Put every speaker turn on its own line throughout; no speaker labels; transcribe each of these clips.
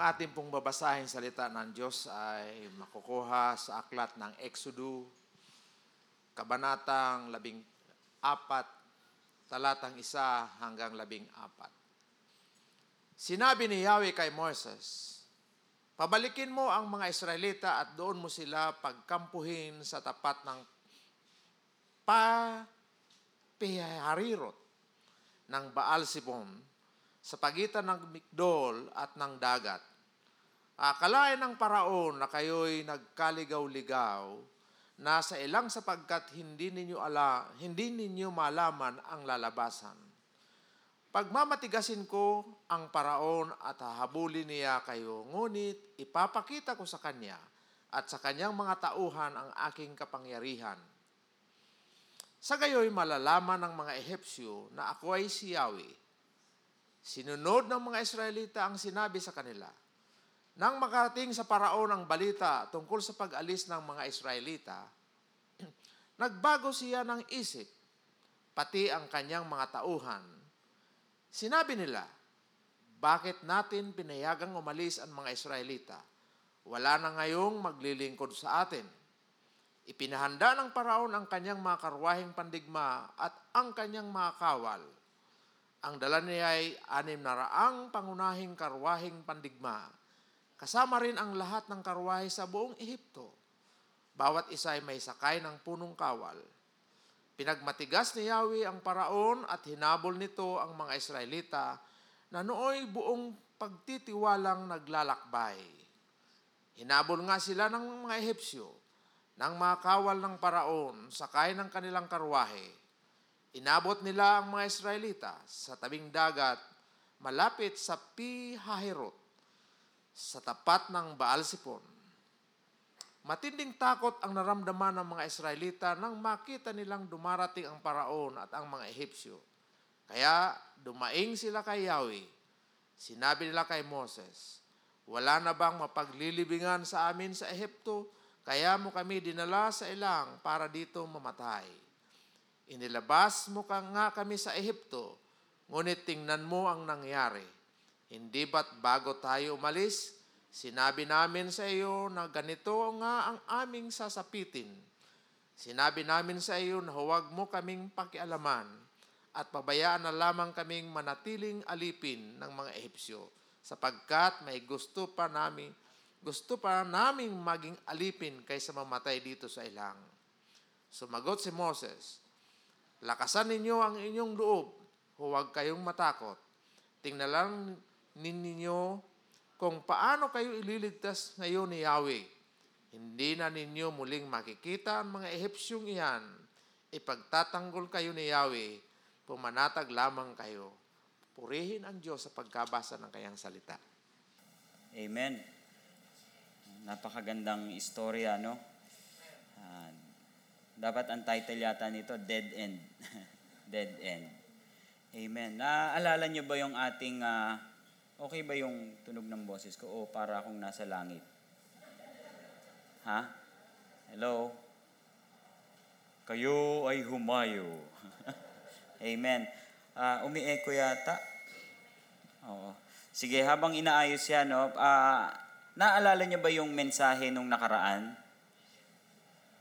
ating pong babasahin salita ng Diyos ay makukuha sa aklat ng Exodo, kabanatang labing apat, talatang isa hanggang labing apat. Sinabi ni Yahweh kay Moses, Pabalikin mo ang mga Israelita at doon mo sila pagkampuhin sa tapat ng papiharirot ng Baal Sibon sa pagitan ng Migdol at ng dagat. Akalain ng paraon na kayo'y nagkaligaw-ligaw na sa ilang sapagkat hindi ninyo ala, hindi ninyo malaman ang lalabasan. Pagmamatigasin ko ang paraon at hahabulin niya kayo, ngunit ipapakita ko sa kanya at sa kanyang mga tauhan ang aking kapangyarihan. Sa gayoy malalaman ng mga Ehepsyo na ako ay si Yahweh Sinunod ng mga Israelita ang sinabi sa kanila. Nang makarating sa paraon ang balita tungkol sa pag-alis ng mga Israelita, nagbago siya ng isip, pati ang kanyang mga tauhan. Sinabi nila, bakit natin pinayagang umalis ang mga Israelita? Wala na ngayong maglilingkod sa atin. Ipinahanda ng paraon ang kanyang mga karwahing pandigma at ang kanyang mga kawal ang dala niya ay anim na raang pangunahing karwahing pandigma. Kasama rin ang lahat ng karwahe sa buong Ehipto. Bawat isa ay may sakay ng punong kawal. Pinagmatigas ni Yahweh ang paraon at hinabol nito ang mga Israelita na nooy buong pagtitiwalang naglalakbay. Hinabol nga sila ng mga Ehipsyo, ng mga kawal ng paraon, sakay ng kanilang karwahe Inabot nila ang mga Israelita sa tabing dagat malapit sa Pihahirot sa tapat ng Baal Sipon. Matinding takot ang naramdaman ng mga Israelita nang makita nilang dumarating ang paraon at ang mga Ehipsyo. Kaya dumaing sila kay Yahweh. Sinabi nila kay Moses, Wala na bang mapaglilibingan sa amin sa Ehipto? Kaya mo kami dinala sa ilang para dito mamatay. Inilabas mo ka nga kami sa Ehipto, ngunit tingnan mo ang nangyari. Hindi ba't bago tayo umalis, sinabi namin sa iyo na ganito nga ang aming sasapitin. Sinabi namin sa iyo na huwag mo kaming pakialaman at pabayaan na lamang kaming manatiling alipin ng mga Ehipsyo sapagkat may gusto pa namin gusto pa naming maging alipin kaysa mamatay dito sa ilang. Sumagot si Moses, Lakasan ninyo ang inyong loob. Huwag kayong matakot. Tingnan lang ninyo kung paano kayo ililigtas ngayon ni Yahweh. Hindi na ninyo muling makikita ang mga Ehipsyong iyan. Ipagtatanggol kayo ni Yahweh. Pumanatag lamang kayo. Purihin ang Diyos sa pagkabasa ng kanyang salita.
Amen. Napakagandang istorya, no? Uh, dapat ang title yata nito, Dead End. Dead End. Amen. Naaalala niyo ba yung ating, uh, okay ba yung tunog ng boses ko? O para akong nasa langit? Ha? Hello? Kayo ay humayo. Amen. Uh, umi-echo yata. Oo. Sige, habang inaayos yan, no, uh, naalala niyo ba yung mensahe nung nakaraan?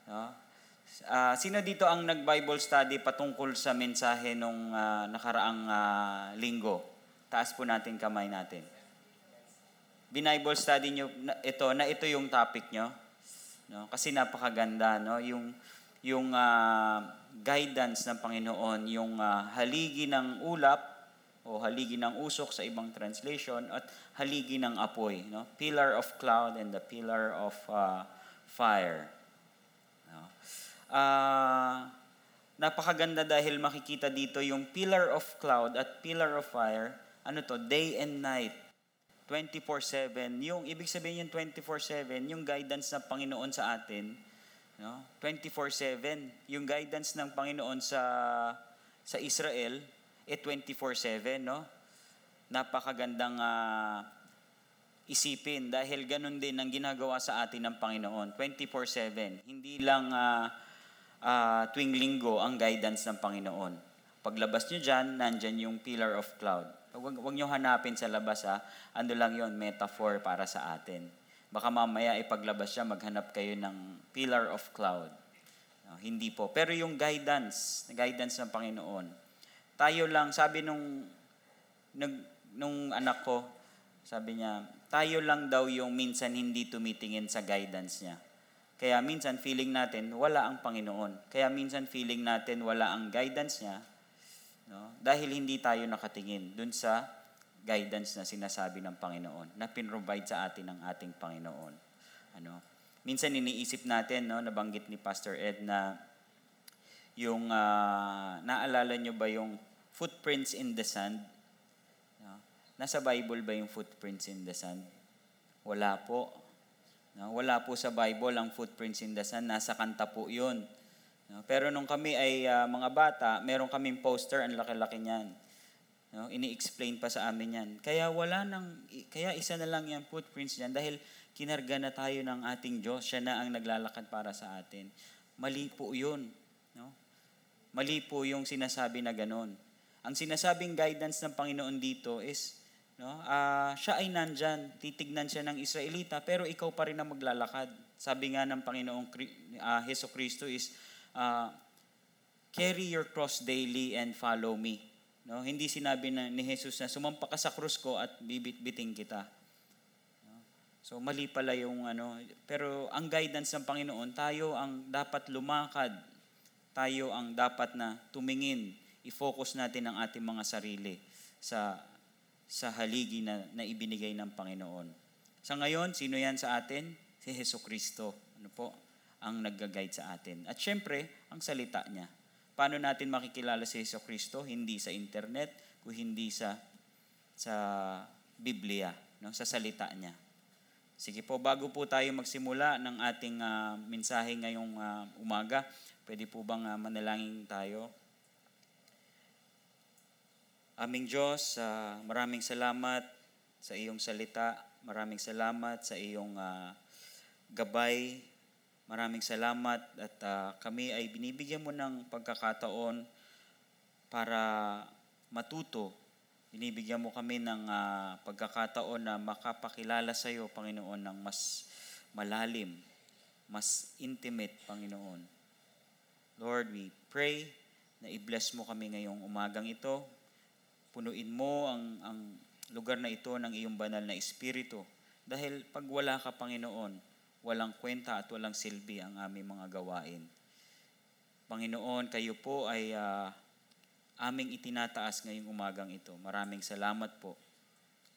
No? Uh, sino dito ang nag-Bible study patungkol sa mensahe nung uh, nakaraang uh, linggo? Taas po natin kamay natin. Binible study nyo ito, na ito yung topic nyo. No? Kasi napakaganda, no? Yung, yung uh, guidance ng Panginoon, yung uh, haligi ng ulap, o haligi ng usok sa ibang translation, at haligi ng apoy. No? Pillar of cloud and the pillar of uh, fire. No? uh, napakaganda dahil makikita dito yung pillar of cloud at pillar of fire. Ano to? Day and night. 24-7. Yung, ibig sabihin yung 24-7, yung guidance ng Panginoon sa atin, no? 24-7. Yung guidance ng Panginoon sa sa Israel, eh 24-7, no? Napakagandang uh, isipin dahil ganun din ang ginagawa sa atin ng Panginoon, 24-7. Hindi lang uh, uh, tuwing linggo ang guidance ng Panginoon. Paglabas nyo dyan, nandyan yung pillar of cloud. Wag, wag nyo hanapin sa labas ha. Ano lang yon metaphor para sa atin. Baka mamaya ipaglabas siya, maghanap kayo ng pillar of cloud. No, hindi po. Pero yung guidance, guidance ng Panginoon, tayo lang, sabi nung, nung, nung anak ko, sabi niya, tayo lang daw yung minsan hindi tumitingin sa guidance niya. Kaya minsan feeling natin wala ang Panginoon. Kaya minsan feeling natin wala ang guidance niya. No? Dahil hindi tayo nakatingin dun sa guidance na sinasabi ng Panginoon, na pinrovide sa atin ng ating Panginoon. Ano? Minsan iniisip natin, no, nabanggit ni Pastor Ed na yung, uh, naalala nyo ba yung footprints in the sand? No? Nasa Bible ba yung footprints in the sand? Wala po. No? Wala po sa Bible ang footprints in the sand. Nasa kanta po yun. No? Pero nung kami ay uh, mga bata, meron kaming poster, ang laki-laki niyan. No, ini-explain pa sa amin 'yan. Kaya wala nang kaya isa na lang 'yan footprints niyan dahil kinarga na tayo ng ating Diyos. Siya na ang naglalakad para sa atin. Mali po 'yun, no? Mali po yung sinasabi na ganon. Ang sinasabing guidance ng Panginoon dito is no, uh, siya ay nandyan, titignan siya ng Israelita, pero ikaw pa rin ang maglalakad. Sabi nga ng Panginoong uh, Heso Kristo is, uh, carry your cross daily and follow me. No? Hindi sinabi na ni Jesus na sumampa ka sa krus ko at bibit-biting kita. No? So mali pala yung ano, pero ang guidance ng Panginoon, tayo ang dapat lumakad. Tayo ang dapat na tumingin, i-focus natin ang ating mga sarili sa sa haligi na, na ibinigay ng Panginoon. Sa ngayon, sino yan sa atin? Si Heso Kristo. Ano po? Ang nagga-guide sa atin. At syempre, ang salita niya. Paano natin makikilala si Yeso Kristo? Hindi sa internet, kung hindi sa sa Biblia, no? sa salita niya. Sige po, bago po tayo magsimula ng ating uh, mensahe ngayong uh, umaga, pwede po bang uh, manalangin tayo? Aming Diyos, uh, maraming salamat sa iyong salita. Maraming salamat sa iyong uh, gabay Maraming salamat at uh, kami ay binibigyan mo ng pagkakataon para matuto. Binibigyan mo kami ng uh, pagkakataon na makapakilala sa iyo, Panginoon, ng mas malalim, mas intimate, Panginoon. Lord, we pray na i-bless mo kami ngayong umagang ito. Punuin mo ang, ang lugar na ito ng iyong banal na espiritu. Dahil pag wala ka, Panginoon, walang kwenta at walang silbi ang aming mga gawain. Panginoon, kayo po ay uh, aming itinataas ngayong umagang ito. Maraming salamat po.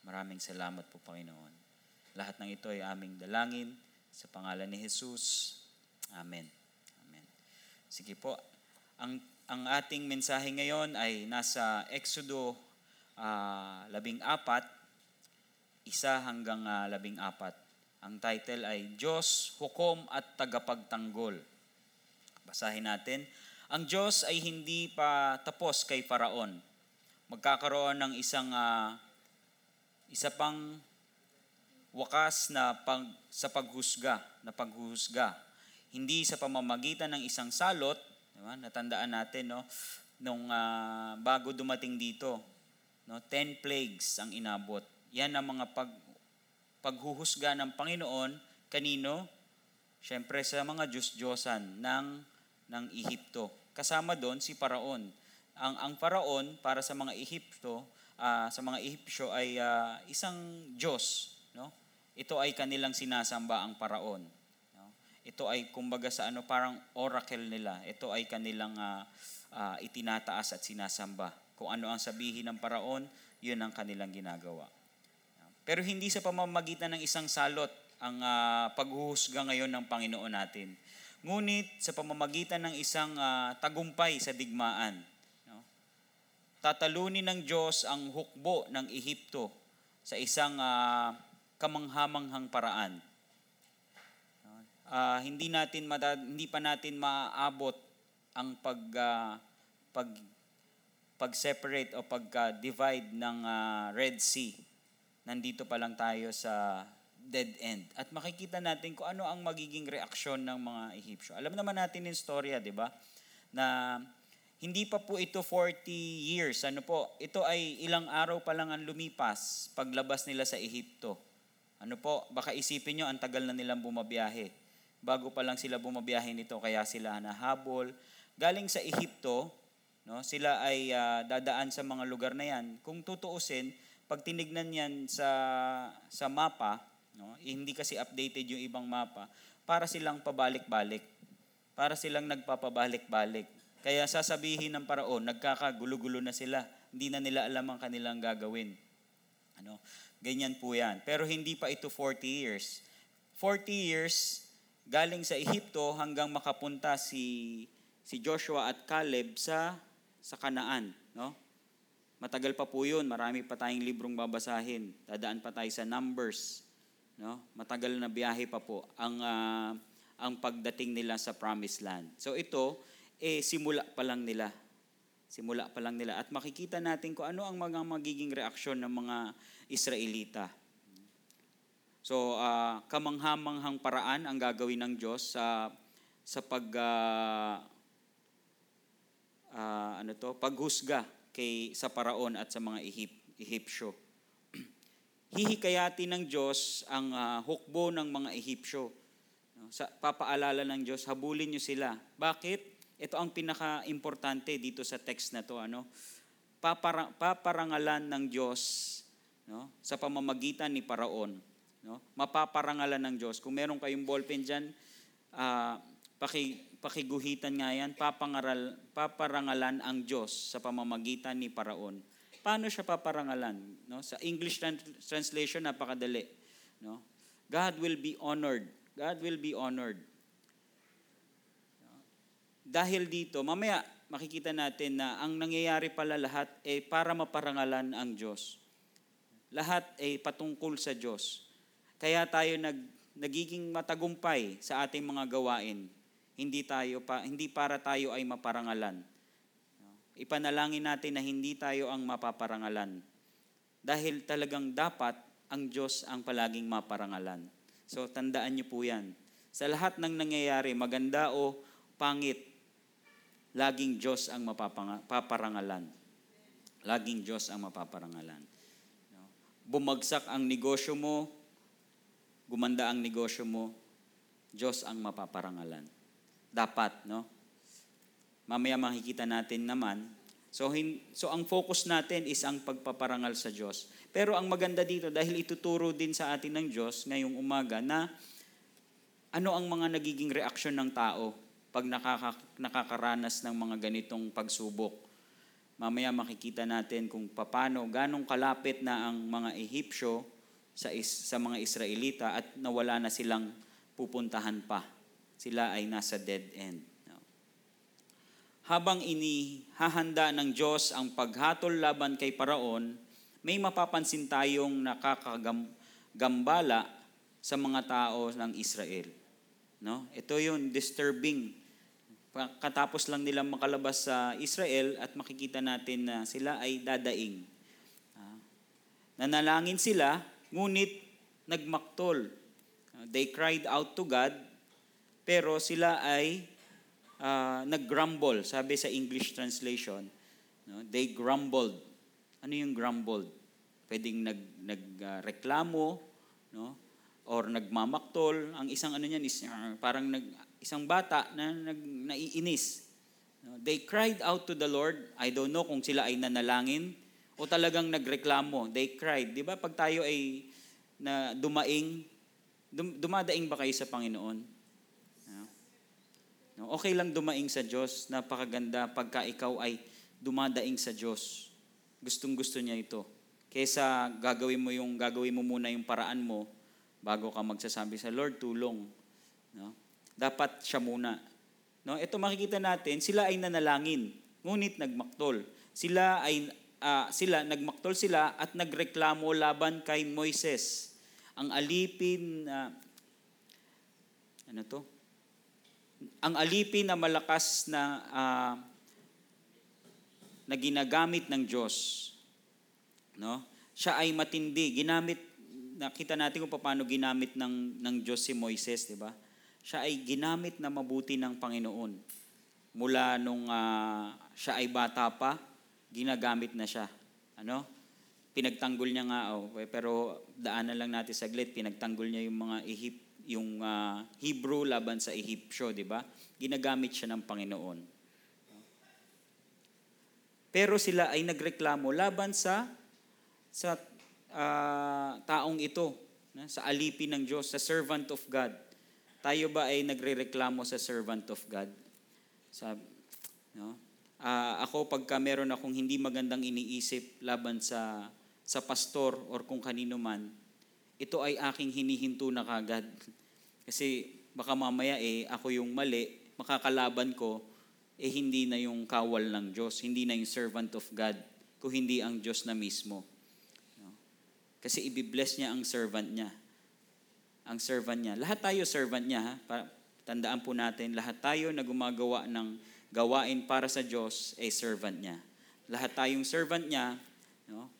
Maraming salamat po, Panginoon. Lahat ng ito ay aming dalangin sa pangalan ni Jesus. Amen. Amen. Sige po. Ang, ang ating mensahe ngayon ay nasa Exodo uh, labing apat, isa hanggang uh, labing apat. Ang title ay Diyos, Hukom at Tagapagtanggol. Basahin natin. Ang Diyos ay hindi pa tapos kay Faraon. Magkakaroon ng isang uh, isa pang wakas na pag, sa paghusga, na paghuhusga. Hindi sa pamamagitan ng isang salot, diba? natandaan natin, no? nung uh, bago dumating dito, no? ten plagues ang inabot. Yan ang mga pag, paghuhusga ng Panginoon kanino? Siyempre sa mga Diyos-Diyosan ng, ng Ehipto. Kasama doon si Paraon. Ang, ang Paraon para sa mga Ehipto, uh, sa mga Ehipsyo ay uh, isang Diyos. No? Ito ay kanilang sinasamba ang Paraon. No? Ito ay kumbaga sa ano parang oracle nila. Ito ay kanilang uh, uh, itinataas at sinasamba. Kung ano ang sabihin ng Paraon, yun ang kanilang ginagawa. Pero hindi sa pamamagitan ng isang salot ang uh, paghuhusga ngayon ng Panginoon natin. Ngunit sa pamamagitan ng isang uh, tagumpay sa digmaan. No? Tatalunin ng Diyos ang hukbo ng Ehipto sa isang uh, kamanghamanghang paraan. Uh, hindi natin mada, hindi pa natin maaabot ang pag uh, pag pag-separate o pag-divide ng uh, Red Sea nandito pa lang tayo sa dead end. At makikita natin kung ano ang magiging reaksyon ng mga Ehipsyo. Alam naman natin yung storya, di ba? Na hindi pa po ito 40 years. Ano po? Ito ay ilang araw pa lang ang lumipas paglabas nila sa Ehipto. Ano po? Baka isipin nyo, ang tagal na nilang bumabiyahe. Bago pa lang sila bumabiyahe nito, kaya sila nahabol. Galing sa Ehipto, no, sila ay ah, dadaan sa mga lugar na yan. Kung tutuusin, pag tinignan yan sa, sa mapa, no, eh, hindi kasi updated yung ibang mapa, para silang pabalik-balik. Para silang nagpapabalik-balik. Kaya sasabihin ng paraon, nagkakagulo-gulo na sila. Hindi na nila alam ang kanilang gagawin. Ano? Ganyan po yan. Pero hindi pa ito 40 years. 40 years, galing sa Ehipto hanggang makapunta si si Joshua at Caleb sa sa Kanaan, no? Matagal pa po 'yun, marami pa tayong librong babasahin. Dadaan pa tayo sa Numbers, no? Matagal na biyahe pa po ang ah, ang pagdating nila sa Promised Land. So ito eh simula pa lang nila. Simula pa lang nila at makikita natin kung ano ang mga magiging reaksyon ng mga Israelita. So, ah, kamanghamanghang paraan ang gagawin ng Diyos sa sa pag ah, ah, ano to, paghusga kay sa paraon at sa mga Ehip, Ehipsyo. Hihikayati ng Diyos ang ah, hukbo ng mga Ehipsyo. No? Sa papaalala ng Diyos, habulin niyo sila. Bakit? Ito ang pinaka-importante dito sa text na to, ano? Papara- paparangalan ng Diyos no? sa pamamagitan ni Paraon. No? Mapaparangalan ng Diyos. Kung meron kayong ballpen dyan, ah, paki, pakiguhitan nga yan, papangaral, paparangalan ang Diyos sa pamamagitan ni Paraon. Paano siya paparangalan? No? Sa English tran- translation, napakadali. No? God will be honored. God will be honored. Dahil dito, mamaya makikita natin na ang nangyayari pala lahat ay para maparangalan ang Diyos. Lahat ay patungkol sa Diyos. Kaya tayo nag, nagiging matagumpay sa ating mga gawain. Hindi tayo pa hindi para tayo ay maparangalan. Ipanalangin natin na hindi tayo ang mapaparangalan. Dahil talagang dapat ang Diyos ang palaging maparangalan. So tandaan niyo po 'yan. Sa lahat ng nangyayari, maganda o pangit, laging Diyos ang mapaparangalan. Laging Diyos ang mapaparangalan. Bumagsak ang negosyo mo, gumanda ang negosyo mo, Diyos ang mapaparangalan. Dapat, no? Mamaya makikita natin naman. So, hin, so ang focus natin is ang pagpaparangal sa Diyos. Pero ang maganda dito, dahil ituturo din sa atin ng Diyos ngayong umaga na ano ang mga nagiging reaksyon ng tao pag nakaka, nakakaranas ng mga ganitong pagsubok. Mamaya makikita natin kung paano, ganong kalapit na ang mga Ehipsyo sa, is, sa mga Israelita at nawala na silang pupuntahan pa. Sila ay nasa dead end. No? Habang inihahanda ng Diyos ang paghatol laban kay Paraon, may mapapansin tayong nakakagambala sa mga tao ng Israel. No? Ito yung disturbing. Katapos lang nilang makalabas sa Israel at makikita natin na sila ay dadaing. Ah, nanalangin sila, ngunit nagmaktol. Ah, they cried out to God, pero sila ay uh, nag-grumble. Sabi sa English translation, no? they grumbled. Ano yung grumbled? Pwedeng nag, nagreklamo, uh, no? or nagmamaktol. Ang isang ano niyan is uh, parang nag, isang bata na nag, naiinis. No? They cried out to the Lord. I don't know kung sila ay nanalangin o talagang nagreklamo. They cried. Di ba pag tayo ay na dumaing, dum, dumadaing ba kayo sa Panginoon? No? Okay lang dumaing sa Diyos. Napakaganda pagka ikaw ay dumadaing sa Diyos. Gustong gusto niya ito. Kesa gagawin mo yung gagawin mo muna yung paraan mo, bago ka magsasabi sa Lord, tulong. No? Dapat siya muna. No? Ito makikita natin, sila ay nanalangin, ngunit nagmaktol. Sila ay uh, sila nagmaktol sila at nagreklamo laban kay Moises. Ang alipin uh, ano to? Ang alipin na malakas na uh, na ginagamit ng Diyos. No? Siya ay matindi, ginamit nakita natin kung paano ginamit ng, ng Diyos si Moises, di ba? Siya ay ginamit na mabuti ng Panginoon. mula nung ah, siya ay bata pa, ginagamit na siya. Ano? Pinagtanggol niya nga, oh, pero daanan lang natin saglit, pinagtanggol niya yung mga Ehip, yung ah, Hebrew laban sa Ehipsyo, di ba? Ginagamit siya ng Panginoon. Pero sila ay nagreklamo laban sa sa ah, taong ito, na, sa alipin ng Diyos, sa servant of God. Tayo ba ay nagrereklamo sa servant of God? Sa, no? Ah, ako pagka meron akong hindi magandang iniisip laban sa sa pastor or kung kanino man, ito ay aking hinihinto na kagad. Kasi baka mamaya eh ako yung mali, makakalaban ko eh hindi na yung kawal ng Diyos, hindi na yung servant of God, kung hindi ang Diyos na mismo. No? Kasi ibibless niya ang servant niya. Ang servant niya. Lahat tayo servant niya. Ha? Pa- Tandaan po natin, lahat tayo na gumagawa ng gawain para sa Diyos ay servant niya. Lahat tayong servant niya, no?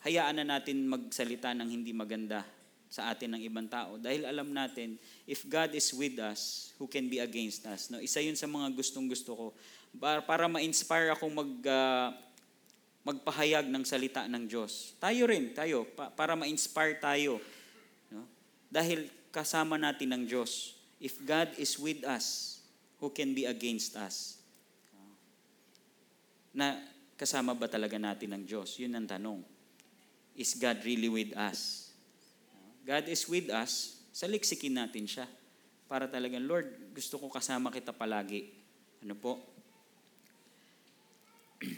hayaan na natin magsalita ng hindi maganda sa atin ng ibang tao. Dahil alam natin, if God is with us, who can be against us? No? Isa yun sa mga gustong gusto ko. Para, para ma-inspire akong mag, ah, magpahayag ng salita ng Diyos. Tayo rin, tayo, pa- para ma-inspire tayo. No? Dahil kasama natin ng Diyos. If God is with us, who can be against us? Na kasama ba talaga natin ng Diyos? Yun ang tanong. Is God really with us? God is with us, saliksikin natin siya. Para talagang, Lord, gusto ko kasama kita palagi. Ano po?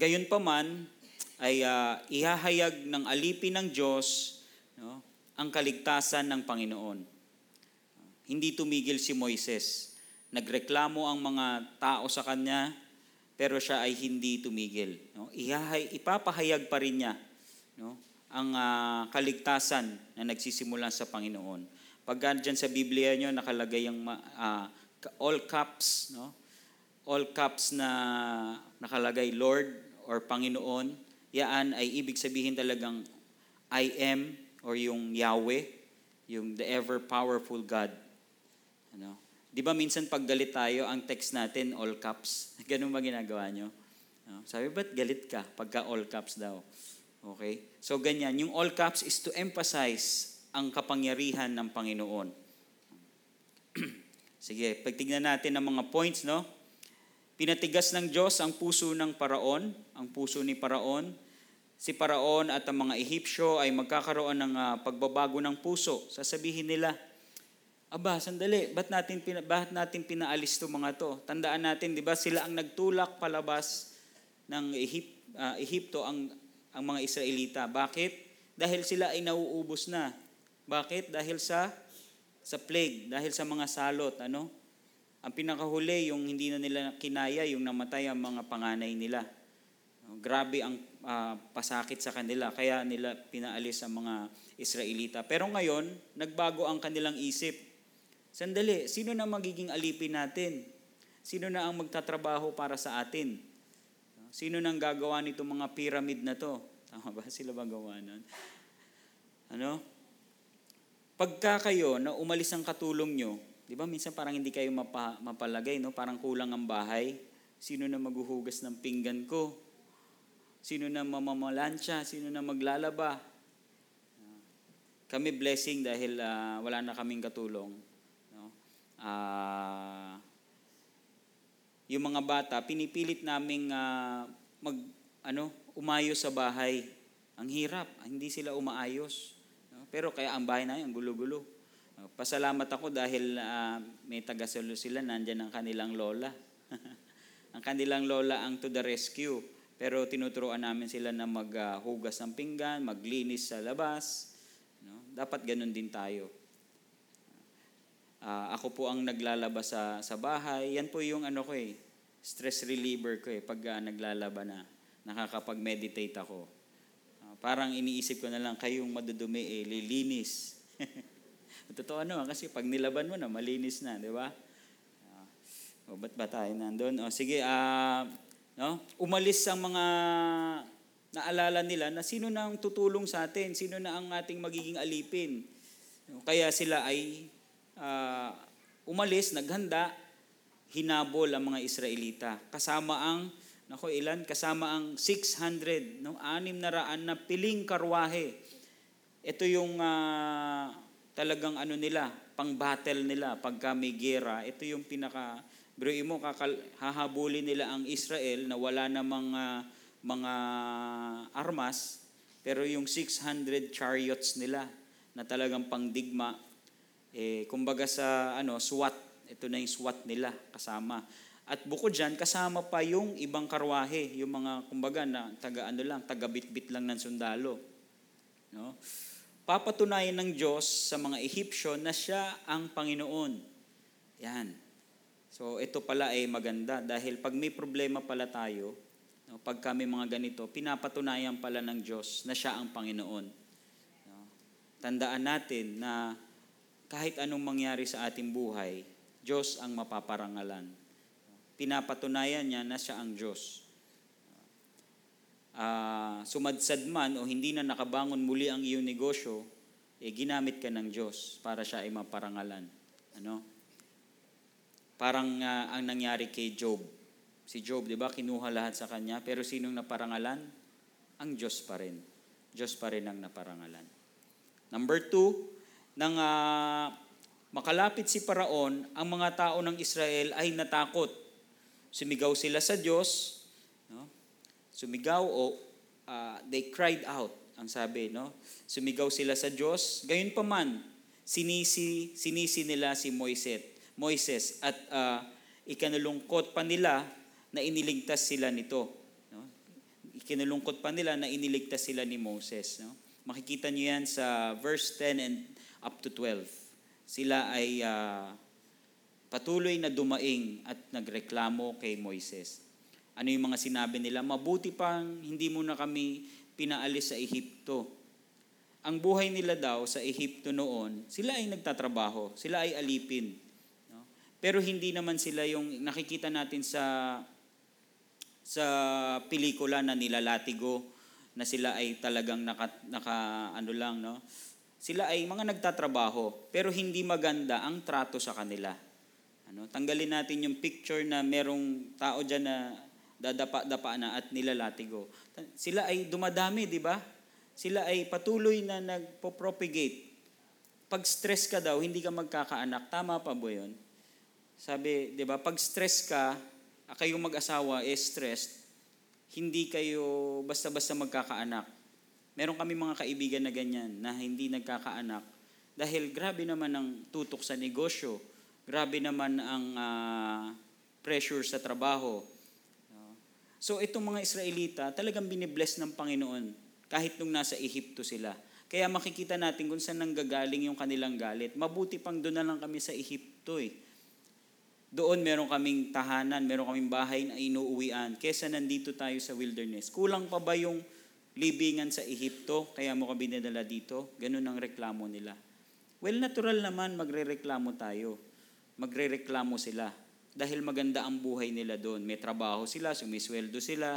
Gayon pa man, ay ah, ihahayag ng alipin ng Diyos no, ang kaligtasan ng Panginoon. Hindi tumigil si Moises. Nagreklamo ang mga tao sa kanya, pero siya ay hindi tumigil. No? Ihahay, ipapahayag pa rin niya no? Ang ah, kaligtasan na nagsisimula sa Panginoon. Pag dyan sa Biblia nyo, nakalagay ang ah, all caps, no? all caps na nakalagay Lord or Panginoon, yaan ay ibig sabihin talagang I am or yung Yahweh, yung the ever-powerful God. Ano? Di ba minsan pag galit tayo, ang text natin all caps? Ganun ba ginagawa nyo? No? Sabi, ba't galit ka pagka all caps daw? Okay? So ganyan, yung all caps is to emphasize ang kapangyarihan ng Panginoon. Sige, pagtignan natin ang mga points, no? Pinatigas ng Diyos ang puso ng paraon, ang puso ni paraon. Si paraon at ang mga Ehipsyo ay magkakaroon ng ah, pagbabago ng puso. Sasabihin nila, Aba, sandali, ba't natin, pina, ba't natin pinaalis to mga to? Tandaan natin, di ba, sila ang nagtulak palabas ng Ehip, ah, Ehipto ang, ang mga Israelita. Bakit? Dahil sila ay nauubos na. Bakit? Dahil sa sa plague, dahil sa mga salot, ano? Ang pinakahuli, yung hindi na nila kinaya, yung namatay ang mga panganay nila. Grabe ang ah, pasakit sa kanila, kaya nila pinaalis ang mga Israelita. Pero ngayon, nagbago ang kanilang isip. Sandali, sino na magiging alipin natin? Sino na ang magtatrabaho para sa atin? Sino nang gagawa nitong mga pyramid na to? Tama ba? Sila ba gawa nun? Ano? Pagka kayo na umalis ang katulong nyo, di ba minsan parang hindi kayo mapa, mapalagay, no? parang kulang ang bahay. Sino na maghuhugas ng pinggan ko? Sino na mamamalansya? Sino na maglalaba? Kami blessing dahil ah, wala na kaming katulong. No? Ah, yung mga bata, pinipilit naming ah, mag, ano, umayos sa bahay. Ang hirap, hindi sila umaayos. No? Pero kaya ang bahay namin, ang gulo-gulo. Uh, pasalamat ako dahil ah, may taga-solo sila, nandyan ang kanilang lola. ang kanilang lola ang to the rescue. Pero tinuturoan namin sila na maghugas ng pinggan, maglinis sa labas. No? Dapat ganun din tayo. Ah, ako po ang naglalaba sa sa bahay. Yan po yung ano ko eh, stress reliever ko eh pag ah, naglalaba na. Nakakapag-meditate ako. Ah, parang iniisip ko na lang kayong madudumi eh lilinis. Totoo naman kasi pag nilaban mo na malinis na, di ba? Ah, o ba't ba tayo nandun? O sige, ah, no? umalis ang mga naalala nila na sino na ang tutulong sa atin, sino na ang ating magiging alipin. Kaya sila ay ah, umalis, naghanda, hinabol ang mga Israelita. Kasama ang, nako ilan? Kasama ang 600, no? anim na raan na piling karwahe. Ito yung ah, talagang ano nila, pang-battle nila pagka may gera. Ito yung pinaka, bro mo, kakal, hahabulin nila ang Israel na wala namang ah, mga armas, pero yung 600 chariots nila na talagang pangdigma, eh, kumbaga sa ano, SWAT, ito na yung SWAT nila kasama. At bukod dyan, kasama pa yung ibang karwahe, yung mga, kumbaga, na taga ano lang, taga bit lang ng sundalo. No? Papatunayan ng Diyos sa mga Ehipsyo na siya ang Panginoon. Yan. So ito pala ay maganda dahil pag may problema pala tayo, no, pag kami mga ganito, pinapatunayan pala ng Diyos na siya ang Panginoon. No? Tandaan natin na kahit anong mangyari sa ating buhay, Diyos ang mapaparangalan. Pinapatunayan niya na siya ang Diyos. Ah, sumadsad man o hindi na nakabangon muli ang iyong negosyo, eh, ginamit ka ng Diyos para siya ay maparangalan. Ano? Parang ah, ang nangyari kay Job. Si Job, di ba, kinuha lahat sa kanya, pero sinong naparangalan? Ang Diyos pa rin. Diyos pa rin ang naparangalan. Number two, nang ah, makalapit si Paraon, ang mga tao ng Israel ay natakot. Sumigaw sila sa Diyos, no? Sumigaw o ah, they cried out, ang sabi, no? Sumigaw sila sa Diyos. Gayon pa man, sinisi, sinisi nila si Moises, Moises at ah, ikanulungkot pa nila na iniligtas sila nito. No? Ikinulungkot pa nila na iniligtas sila ni Moses. No? Makikita niyo yan sa verse 10 and up to 12. Sila ay ah, patuloy na dumaing at nagreklamo kay Moises. Ano yung mga sinabi nila? Mabuti pang hindi mo na kami pinaalis sa Ehipto. Ang buhay nila daw sa Ehipto noon, sila ay nagtatrabaho, sila ay alipin. No? Pero hindi naman sila yung nakikita natin sa sa pelikula na nilalatigo na sila ay talagang naka, naka ano lang no sila ay mga nagtatrabaho pero hindi maganda ang trato sa kanila. Ano tanggalin natin yung picture na merong tao diyan na dadapa-dapa na at nilalatigo sila ay dumadami di ba? Sila ay patuloy na nagpo-propagate. Pag stress ka daw hindi ka magkakaanak. Tama pa ba yun? Sabi di ba pag stress ka ah, kayong mag-asawa is stressed hindi kayo basta-basta magkakaanak. Meron kami mga kaibigan na ganyan na hindi nagkakaanak dahil grabe naman ang tutok sa negosyo, grabe naman ang ah, pressure sa trabaho. So itong mga Israelita talagang binibless ng Panginoon kahit nung nasa Ehipto sila. Kaya makikita natin kung saan nanggagaling yung kanilang galit. Mabuti pang doon na lang kami sa Ehipto eh. Doon meron kaming tahanan, meron kaming bahay na inuuwian. Kesa nandito tayo sa wilderness. Kulang pa ba yung libingan sa Ehipto, kaya mo kami dinala dito? Ganun ang reklamo nila. Well, natural naman magrereklamo tayo. Magrereklamo sila. Dahil maganda ang buhay nila doon. May trabaho sila, sumisweldo sila.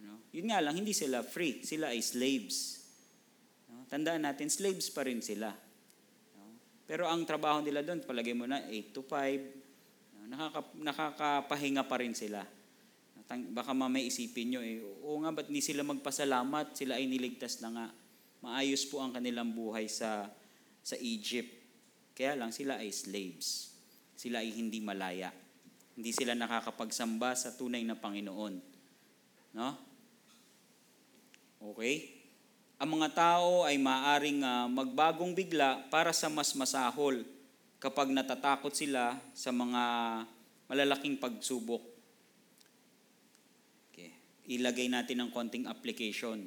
Ano? Yun nga lang, hindi sila free. Sila ay slaves. No? Tandaan natin, slaves pa rin sila. No? Pero ang trabaho nila doon, palagay mo na 8 to 5, nakaka, nakakapahinga pa rin sila. Baka mamay isipin nyo, eh, oo nga, ba't hindi sila magpasalamat? Sila ay niligtas na nga. Maayos po ang kanilang buhay sa, sa Egypt. Kaya lang sila ay slaves. Sila ay hindi malaya. Hindi sila nakakapagsamba sa tunay na Panginoon. No? Okay? Ang mga tao ay maaring uh, magbagong bigla para sa mas masahol kapag natatakot sila sa mga malalaking pagsubok. Ilagay natin ng konting application.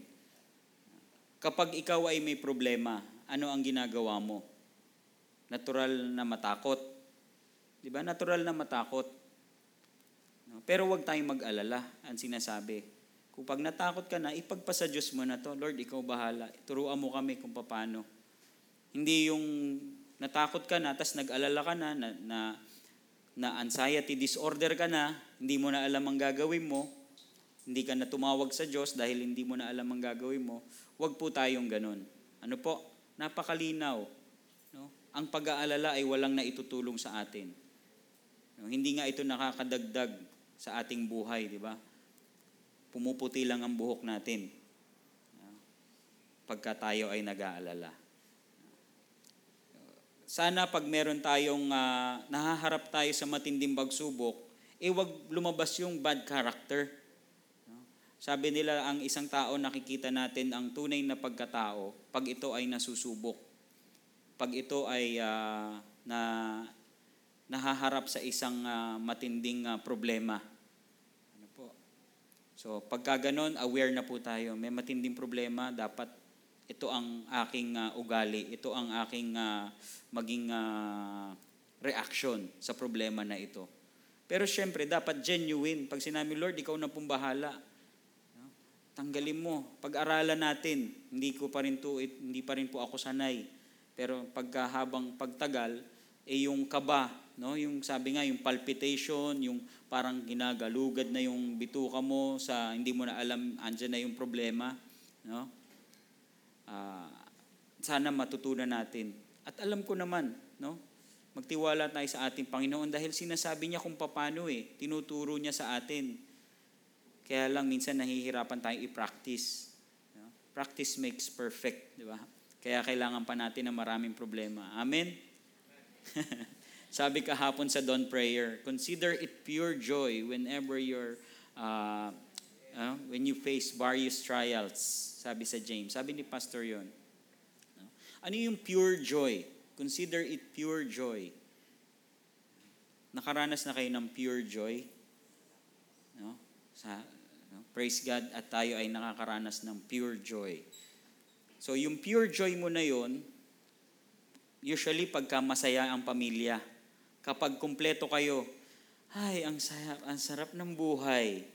Kapag ikaw ay may problema, ano ang ginagawa mo? Natural na matakot. Di ba? Natural na matakot. Pero huwag tayong mag-alala, ang sinasabi. Kung pag natakot ka na, ipagpasa Diyos mo na to. Lord, ikaw bahala. Turuan mo kami kung paano. Hindi yung natakot ka na, tapos nag-alala ka na, na, na, na anxiety disorder ka na, hindi mo na alam ang gagawin mo, hindi ka na tumawag sa Diyos dahil hindi mo na alam ang gagawin mo, huwag po tayong ganun. Ano po? Napakalinaw. No? Ang pag-aalala ay walang naitutulong sa atin. No, hindi nga ito nakakadagdag sa ating buhay, di ba? Pumuputi lang ang buhok natin no, pagka tayo ay nag-aalala. Sana pag meron tayong ah, nahaharap tayo sa matinding pagsubok, eh wag lumabas yung bad character. Sabi nila, ang isang tao nakikita natin ang tunay na pagkatao pag ito ay nasusubok. Pag ito ay ah, na nahaharap sa isang ah, matinding ah, problema. Ano po? So, pagka ganon, aware na po tayo. May matinding problema, dapat ito ang aking ah, ugali, ito ang aking ah, maging ah, reaction sa problema na ito. Pero syempre, dapat genuine. Pag sinabi, Lord, ikaw na pong bahala. Tanggalin mo. Pag-aralan natin, hindi ko pa rin to, hindi pa rin po ako sanay. Pero pagka habang pagtagal, eh yung kaba, no? Yung sabi nga, yung palpitation, yung parang ginagalugad na yung bituka mo sa hindi mo na alam andyan na yung problema, no? Ah, sana matutunan natin. At alam ko naman, no? Magtiwala tayo sa ating Panginoon dahil sinasabi niya kung paano eh. Tinuturo niya sa atin. Kaya lang minsan nahihirapan tayong i-practice. Practice makes perfect, di ba? Kaya kailangan pa natin ng maraming problema. Amen? Sabi kahapon sa dawn prayer, consider it pure joy whenever you're uh, uh, when you face various trials. Sabi sa James. Sabi ni Pastor yon. Ano yung pure joy? Consider it pure joy. Nakaranas na kayo ng pure joy? No? Sa? Praise God at tayo ay nakakaranas ng pure joy. So yung pure joy mo na yon, usually pagka masaya ang pamilya, kapag kumpleto kayo, ay, ang sarap, ang sarap ng buhay.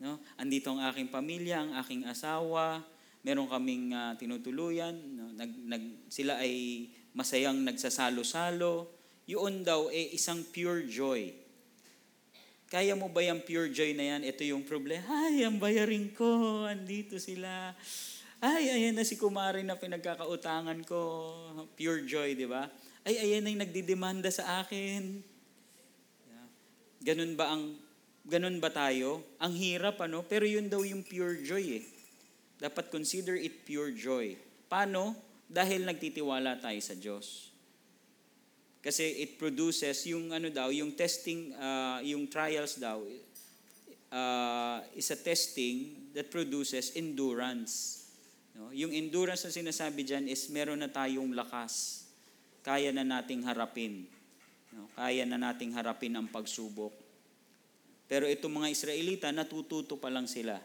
No? Andito ang aking pamilya, ang aking asawa, meron kaming uh, tinutuluyan, no? nag, nag, sila ay masayang nagsasalo-salo. Yun daw eh isang pure joy. Kaya mo ba yung pure joy na yan? Ito yung problema. Ay, ang bayarin ko. Andito sila. Ay, ayan na si Kumari na pinagkakautangan ko. Pure joy, di ba? Ay, ayan na yung nagdidemanda sa akin. Ganun ba ang ganun ba tayo? Ang hirap ano, pero yun daw yung pure joy eh. Dapat consider it pure joy. Paano? Dahil nagtitiwala tayo sa Diyos. Kasi it produces yung ano daw, yung testing, uh, yung trials daw, uh, is a testing that produces endurance. No? Yung endurance na sinasabi dyan is meron na tayong lakas. Kaya na nating harapin. No? Kaya na nating harapin ang pagsubok. Pero itong mga Israelita, natututo pa lang sila.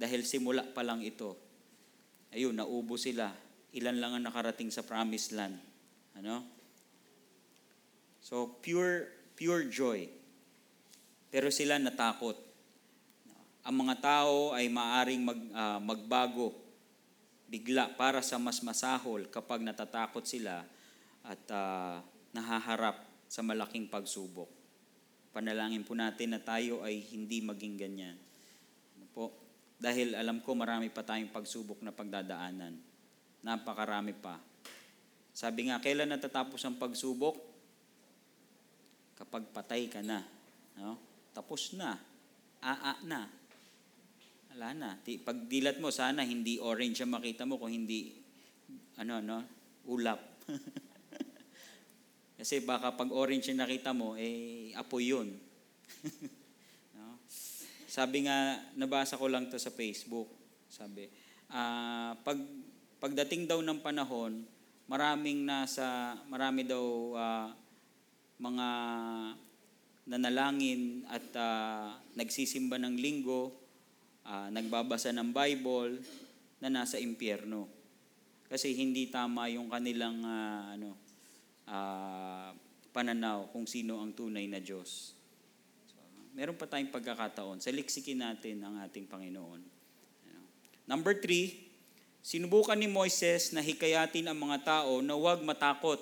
Dahil simula pa lang ito. Ayun, naubo sila ilan lang ang nakarating sa promised land. Ano? So, pure, pure joy. Pero sila natakot. Ang mga tao ay maaring mag, uh, magbago bigla para sa mas masahol kapag natatakot sila at uh, nahaharap sa malaking pagsubok. Panalangin po natin na tayo ay hindi maging ganyan. Ano po? Dahil alam ko marami pa tayong pagsubok na pagdadaanan napakarami pa. Sabi nga, kailan natatapos ang pagsubok? Kapag patay ka na. No? Tapos na. Aa na. Wala na. Pag dilat mo, sana hindi orange ang makita mo kung hindi, ano, no? Ulap. Kasi baka pag orange yung nakita mo, eh, apoy yun. no? Sabi nga, nabasa ko lang to sa Facebook. Sabi, uh, pag pagdating daw ng panahon, maraming nasa, marami daw uh, mga nanalangin at uh, nagsisimba ng linggo, uh, nagbabasa ng Bible na nasa impyerno. Kasi hindi tama yung kanilang uh, ano uh, pananaw kung sino ang tunay na Diyos. So, meron pa tayong pagkakataon. Saliksikin natin ang ating Panginoon. Number three, Sinubukan ni Moises na hikayatin ang mga tao na huwag matakot.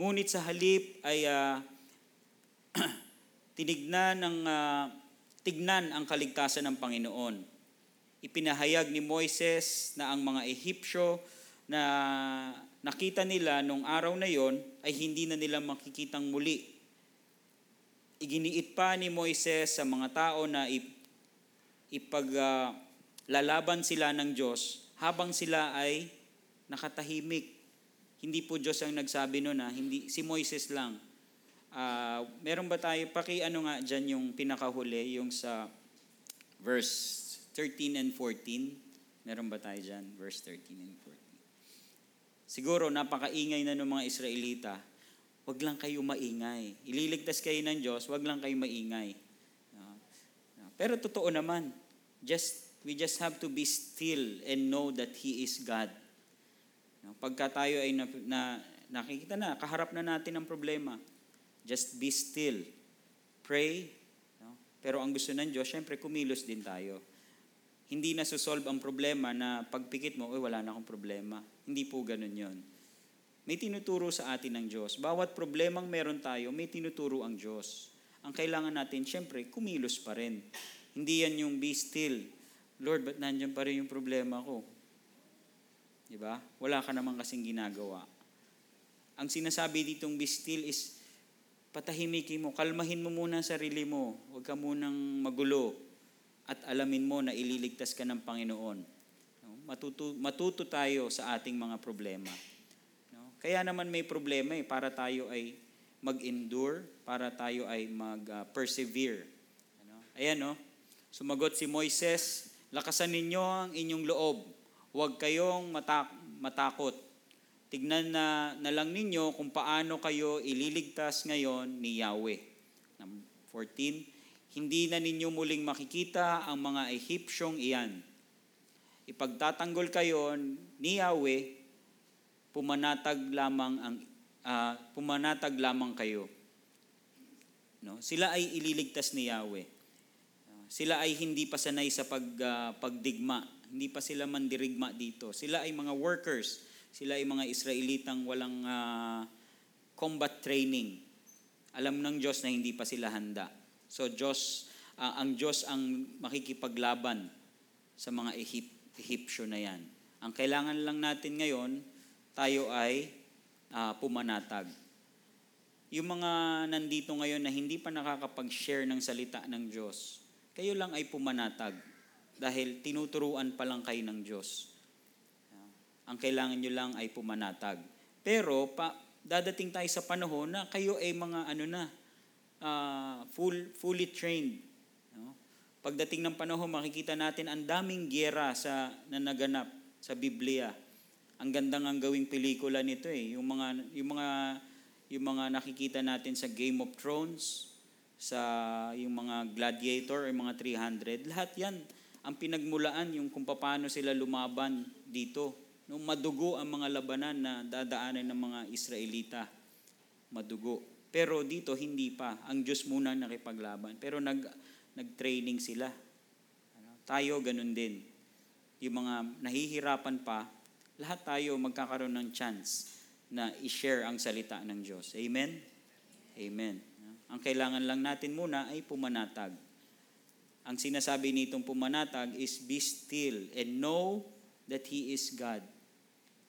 Ngunit sa halip ay uh, tinignan ng uh, tignan ang kaligtasan ng Panginoon. Ipinahayag ni Moises na ang mga Ehipsyo na nakita nila nung araw na yon ay hindi na nila makikitang muli. iginiit pa ni Moises sa mga tao na ip, ipaglalaban sila ng Diyos habang sila ay nakatahimik. Hindi po Diyos ang nagsabi noon ha, hindi si Moises lang. Ah, meron ba tayo paki ano nga diyan yung pinakahuli yung sa verse 13 and 14? Meron ba tayo diyan verse 13 and 14? Siguro napakaingay na ng mga Israelita. Huwag lang kayo maingay. Ililigtas kayo ng Diyos, huwag lang kayo maingay. No? Pero totoo naman, just we just have to be still and know that He is God. No? Pagka tayo ay na, na, nakikita na, kaharap na natin ang problema, just be still. Pray. No? Pero ang gusto ng Diyos, syempre kumilos din tayo. Hindi na susolve ang problema na pagpikit mo, uy, wala na akong problema. Hindi po ganun yon. May tinuturo sa atin ng Diyos. Bawat problemang meron tayo, may tinuturo ang Diyos. Ang kailangan natin, syempre, kumilos pa rin. Hindi yan yung be still. Lord, ba't nandiyan pa rin yung problema ko? Di ba? Wala ka naman kasing ginagawa. Ang sinasabi ditong be still is patahimikin mo, kalmahin mo muna sarili mo. Huwag ka munang magulo at alamin mo na ililigtas ka ng Panginoon. No? Matuto, matuto tayo sa ating mga problema. No? Kaya naman may problema eh, para tayo ay mag-endure, para tayo ay mag-persevere. Ano? Ayan no, sumagot si Moises, lakasan ninyo ang inyong loob. Huwag kayong matak- matakot. Tignan na, na lang ninyo kung paano kayo ililigtas ngayon ni Yahweh. Number 14, hindi na ninyo muling makikita ang mga Ehipsyong iyan. Ipagtatanggol kayo ni Yahweh, pumanatag lamang ang uh, pumanatag lamang kayo. No? Sila ay ililigtas ni Yahweh. Uh, sila ay hindi pa sanay sa pag uh, pagdigma, hindi pa sila mandirigma dito. Sila ay mga workers, sila ay mga Israelitang walang uh, combat training. Alam ng Diyos na hindi pa sila handa. So Diyos, uh, ang Diyos ang makikipaglaban sa mga Ehip, Ehipsyo na yan. Ang kailangan lang natin ngayon, tayo ay uh, pumanatag. Yung mga nandito ngayon na hindi pa nakakapag-share ng salita ng Diyos, kayo lang ay pumanatag dahil tinuturuan pa lang kayo ng Diyos. Ang kailangan nyo lang ay pumanatag. Pero pa, dadating tayo sa panahon na kayo ay mga ano na, uh, full, fully trained. No? Pagdating ng panahon, makikita natin ang daming giyera sa, na naganap sa Biblia. Ang ganda ng gawing pelikula nito eh. Yung mga, yung mga, yung mga nakikita natin sa Game of Thrones, sa yung mga gladiator, yung mga 300, lahat yan ang pinagmulaan yung kung paano sila lumaban dito. Nung madugo ang mga labanan na dadaanan ng mga Israelita. Madugo. Pero dito hindi pa. Ang Diyos muna nakipaglaban. Pero nag nag-training sila. Ano? Tayo ganun din. Yung mga nahihirapan pa, lahat tayo magkakaroon ng chance na i-share ang salita ng Diyos. Amen? Amen. Ang kailangan lang natin muna ay pumanatag. Ang sinasabi nitong pumanatag is be still and know that He is God.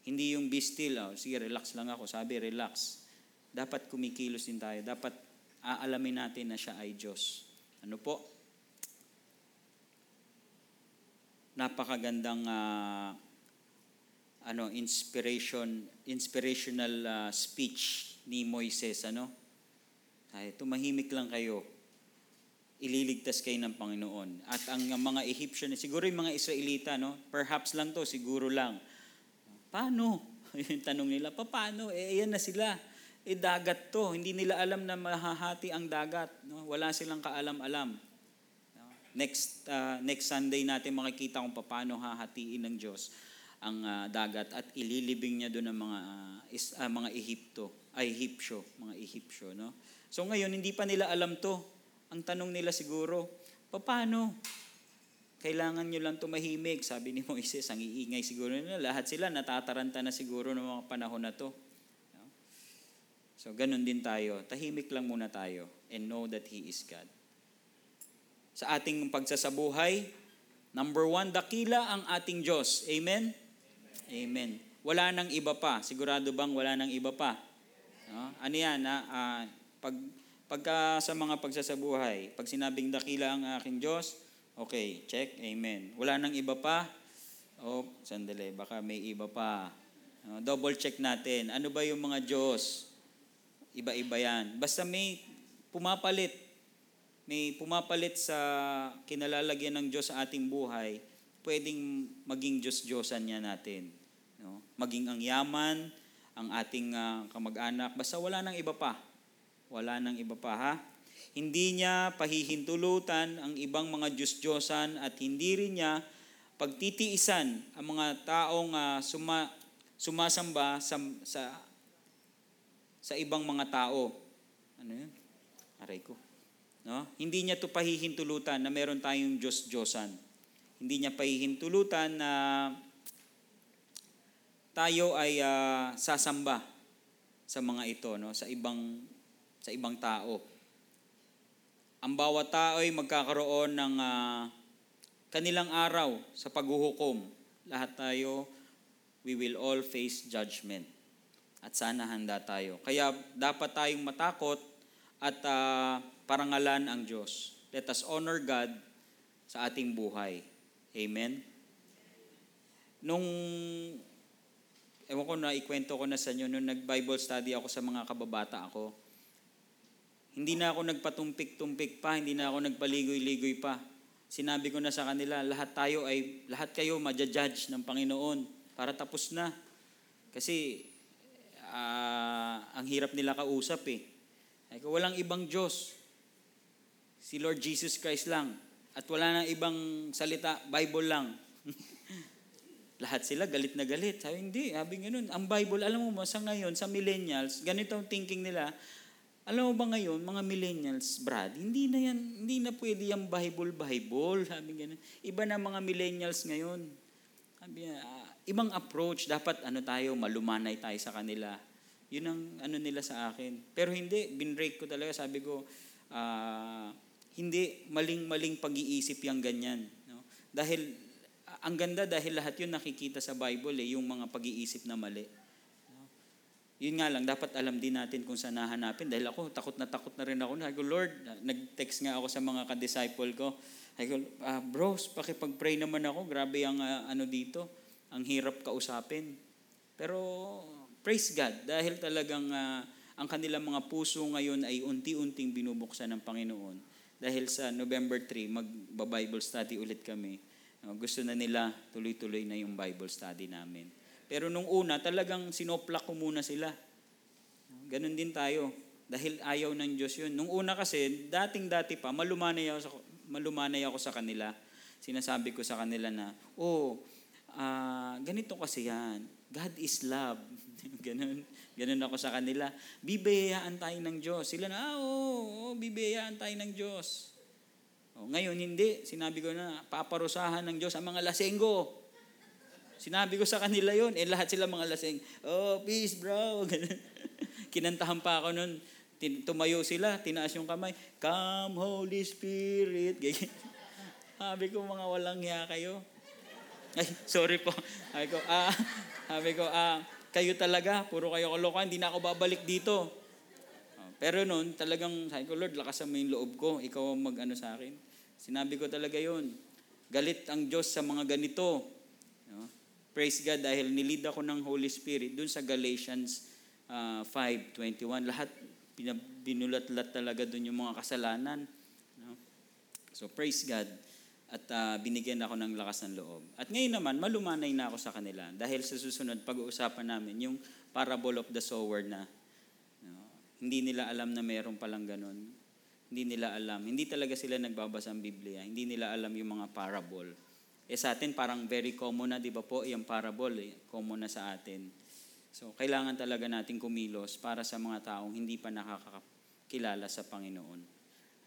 Hindi yung be still, oh, sige relax lang ako. Sabi relax dapat kumikilos din tayo. Dapat aalamin natin na siya ay Diyos. Ano po? Napakagandang uh, ano inspiration inspirational uh, speech ni Moises ano ay tumahimik lang kayo ililigtas kayo ng Panginoon at ang mga Egyptian siguro yung mga Israelita no perhaps lang to siguro lang paano yung tanong nila paano eh yan na sila eh dagat to. Hindi nila alam na mahahati ang dagat. No? Wala silang kaalam-alam. Next, uh, next Sunday natin makikita kung paano hahatiin ng Diyos ang uh, dagat at ililibing niya doon ang mga uh, is, uh, mga Ehipto, ay Ehipsyo, mga Ehipsyo, no? So ngayon hindi pa nila alam 'to. Ang tanong nila siguro, paano? Kailangan nyo lang tumahimik, sabi ni Moises, ang iingay siguro nila. Lahat sila natataranta na siguro ng mga panahon na to. So, ganun din tayo. Tahimik lang muna tayo and know that He is God. Sa ating pagsasabuhay, number one, dakila ang ating Diyos. Amen? Amen. Wala nang iba pa. Sigurado bang wala nang iba pa? No? Ano yan? Ha? Uh, pag, Pagka sa mga pagsasabuhay, pag sinabing dakila ang aking Diyos, okay, check, amen. Wala nang iba pa? Oh, sandali, baka may iba pa. Uh, double check natin. Ano ba yung mga Diyos? Iba-iba yan. Basta may pumapalit. May pumapalit sa kinalalagyan ng Diyos sa ating buhay, pwedeng maging Diyos-Diyosan niya natin. No? Maging ang yaman, ang ating uh, kamag-anak. Basta wala nang iba pa. Wala nang iba pa, ha? Hindi niya pahihintulutan ang ibang mga Diyos-Diyosan at hindi rin niya pagtitiisan ang mga taong uh, suma, sumasamba sa, sa, sa ibang mga tao. Ano yun? Aray ko. No? Hindi niya to pahihintulutan na meron tayong Diyos-Diyosan. Hindi niya pahihintulutan na tayo ay uh, sasamba sa mga ito, no? sa ibang sa ibang tao. Ang bawat tao ay magkakaroon ng uh, kanilang araw sa paghuhukom. Lahat tayo, we will all face judgment. At sana handa tayo. Kaya dapat tayong matakot at uh, parangalan ang Diyos. Let us honor God sa ating buhay. Amen? Nung, ewan ko na, ikwento ko na sa inyo, nung nag-Bible study ako sa mga kababata ako, hindi na ako nagpatumpik-tumpik pa, hindi na ako nagpaligoy-ligoy pa. Sinabi ko na sa kanila, lahat tayo ay, lahat kayo madja-judge ng Panginoon para tapos na. Kasi uh, ang hirap nila kausap eh. Ay, walang ibang Diyos. Si Lord Jesus Christ lang. At wala nang ibang salita, Bible lang. Lahat sila galit na galit. Sabi, hindi, sabi ganun. Ang Bible, alam mo mo, sa ngayon, sa millennials, ganito ang thinking nila, alam mo ba ngayon, mga millennials, Brad, hindi na yan, hindi na pwede yung Bible. Sabi ganun. Iba na mga millennials ngayon. Sabi uh, ibang approach. Dapat ano tayo, malumanay tayo sa kanila. Yun ang ano nila sa akin. Pero hindi, binrake ko talaga. Sabi ko, uh, hindi maling-maling pag-iisip yung ganyan. No? Dahil, ang ganda dahil lahat yun nakikita sa Bible, eh, yung mga pag-iisip na mali. Yun nga lang, dapat alam din natin kung saan nahanapin. Dahil ako, takot na takot na rin ako. Sabi ko, Lord, nag-text nga ako sa mga ka-disciple ko. Sabi ko, uh, bros, pakipag-pray naman ako. Grabe ang uh, ano dito. Ang hirap kausapin. Pero, praise God. Dahil talagang uh, ang kanilang mga puso ngayon ay unti-unting binubuksan ng Panginoon. Dahil sa November 3, mag-Bible study ulit kami. Uh, gusto na nila tuloy-tuloy na yung Bible study namin. Pero nung una, talagang sinoplak ko muna sila. Ganon din tayo. Dahil ayaw ng Diyos yun. Nung una kasi, dating-dati pa, malumanay ako sa, malumanay ako sa kanila. Sinasabi ko sa kanila na, oh, uh, ganito kasi yan. God is love. ganon. Ganon ako sa kanila. Bibiyayaan tayo ng Diyos. Sila na, ah, oo, oh, bibiyayaan tayo ng Diyos. Oh, ngayon, hindi. Sinabi ko na, paparusahan ng Diyos ang mga lasenggo. Sinabi ko sa kanila yon eh lahat sila mga lasing, oh, peace bro. Kinantahan pa ako nun, tumayo sila, tinaas yung kamay, come Holy Spirit. Sabi ko, mga walang hiya kayo. Ay, sorry po. Sabi ko, ah, sabi ko, ah, kayo talaga, puro kayo kalokohan, hindi na ako babalik dito. Pero noon, talagang, sabi ko, Lord, lakasan mo yung loob ko, ikaw ang mag-ano sa akin. Sinabi ko talaga yon Galit ang Diyos sa mga ganito. Praise God dahil nilid ako ng Holy Spirit dun sa Galatians uh, 5.21. Lahat binulat-lat talaga dun yung mga kasalanan. No? So praise God. At uh, binigyan ako ng lakas ng loob. At ngayon naman, malumanay na ako sa kanila. Dahil sa susunod, pag-uusapan namin yung parable of the sower na no? hindi nila alam na mayroon palang ganun. Hindi nila alam. Hindi talaga sila nagbabasa ng Biblia. Hindi nila alam yung mga parable. Eh sa atin parang very common na, di ba po, yung parable, eh, common na sa atin. So kailangan talaga nating kumilos para sa mga taong hindi pa nakakakilala sa Panginoon.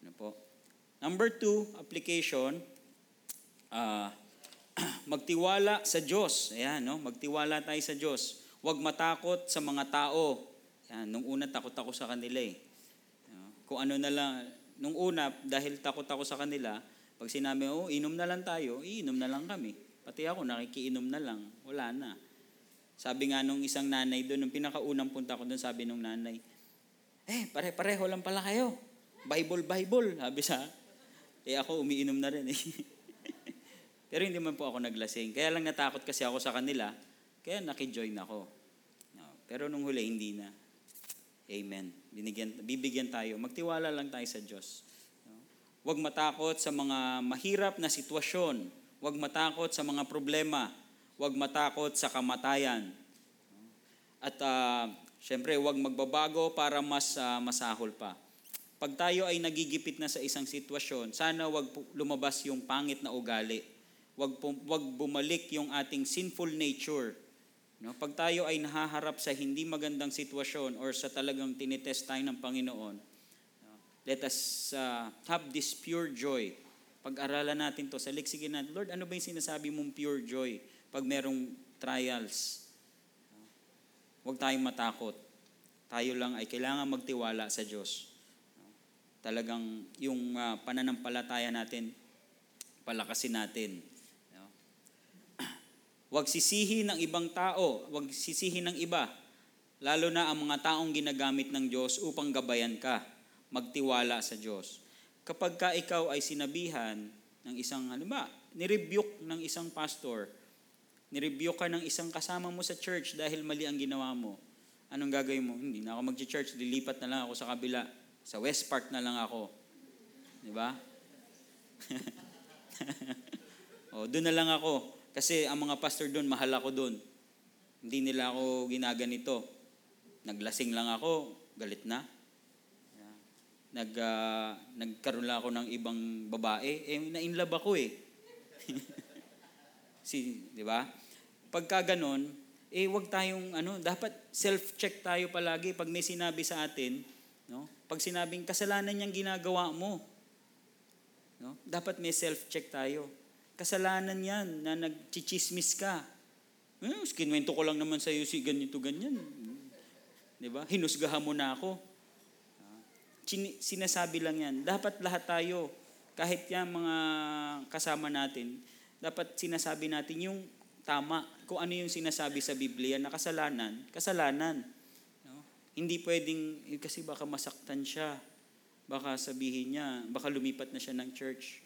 Ano po? Number two, application, uh, magtiwala sa Diyos. Ayan, no? Magtiwala tayo sa Diyos. Huwag matakot sa mga tao. Ayan, nung una, takot ako sa kanila eh. Kung ano na lang, nung una, dahil takot ako sa kanila, pag sinabi, oh, inom na lang tayo, iinom na lang kami. Pati ako, nakikiinom na lang. Wala na. Sabi nga nung isang nanay doon, nung pinakaunang punta ko doon, sabi nung nanay, eh, pare-pareho lang pala kayo. Bible, Bible. Sabi sa, eh ako umiinom na rin eh. Pero hindi man po ako naglasing. Kaya lang natakot kasi ako sa kanila, kaya nakijoin ako. No. Pero nung huli, hindi na. Amen. Binigyan, bibigyan tayo. Magtiwala lang tayo sa Diyos. Huwag matakot sa mga mahirap na sitwasyon. Huwag matakot sa mga problema. Huwag matakot sa kamatayan. At uh, syempre, huwag magbabago para mas uh, masahol pa. Pag tayo ay nagigipit na sa isang sitwasyon, sana wag lumabas yung pangit na ugali wag, wag bumalik yung ating sinful nature. No? Pag tayo ay nahaharap sa hindi magandang sitwasyon or sa talagang tinitest tayo ng Panginoon, no? Let us uh, have this pure joy. Pag-aralan natin to, saliksikin natin, Lord, ano ba yung sinasabi mong pure joy pag merong trials? Huwag tayong matakot. Tayo lang ay kailangan magtiwala sa Diyos. Talagang yung uh, pananampalataya natin, palakasin natin Huwag sisihin ng ibang tao, huwag sisihin ng iba, lalo na ang mga taong ginagamit ng Diyos upang gabayan ka, magtiwala sa Diyos. Kapag ka ikaw ay sinabihan ng isang, ano ba, nirebuke ng isang pastor, nirebuke ka ng isang kasama mo sa church dahil mali ang ginawa mo, anong gagawin mo? Hindi na ako mag-church, lilipat na lang ako sa kabila. Sa West Park na lang ako. Di ba? o, doon na lang ako. Kasi ang mga pastor doon, mahal ako doon. Hindi nila ako ginaganito. Naglasing lang ako, galit na. Nag, uh, nagkaroon lang ako ng ibang babae. Eh, na-inlove ako eh. si, di ba? Pagka ganon, eh wag tayong ano, dapat self-check tayo palagi pag may sinabi sa atin, no? Pag sinabing kasalanan niyang ginagawa mo, no? Dapat may self-check tayo. Kasalanan yan na nagchichismis ka. Eh, kinwento ko lang naman sa iyo si ganito, ganyan. Di ba? Hinusgahan mo na ako. Sinasabi lang yan. Dapat lahat tayo, kahit yan mga kasama natin, dapat sinasabi natin yung tama. Kung ano yung sinasabi sa Biblia na kasalanan, kasalanan. No? Hindi pwedeng, eh, kasi baka masaktan siya. Baka sabihin niya, baka lumipat na siya ng church.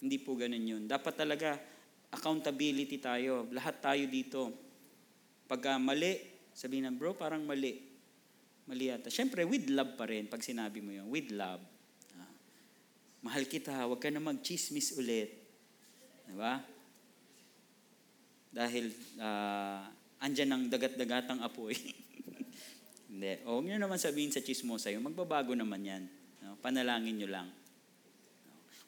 Hindi po ganun yun. Dapat talaga accountability tayo. Lahat tayo dito. Pag uh, mali, sabihin ng bro, parang mali. Mali yata. Siyempre, with love pa rin pag sinabi mo yun. With love. Ah, mahal kita, huwag ka na mag-chismis ulit. Diba? Dahil uh, andyan ang dagat-dagatang apoy. Hindi. O huwag nyo naman sabihin sa chismosa yun, magbabago naman yan. No? Panalangin nyo lang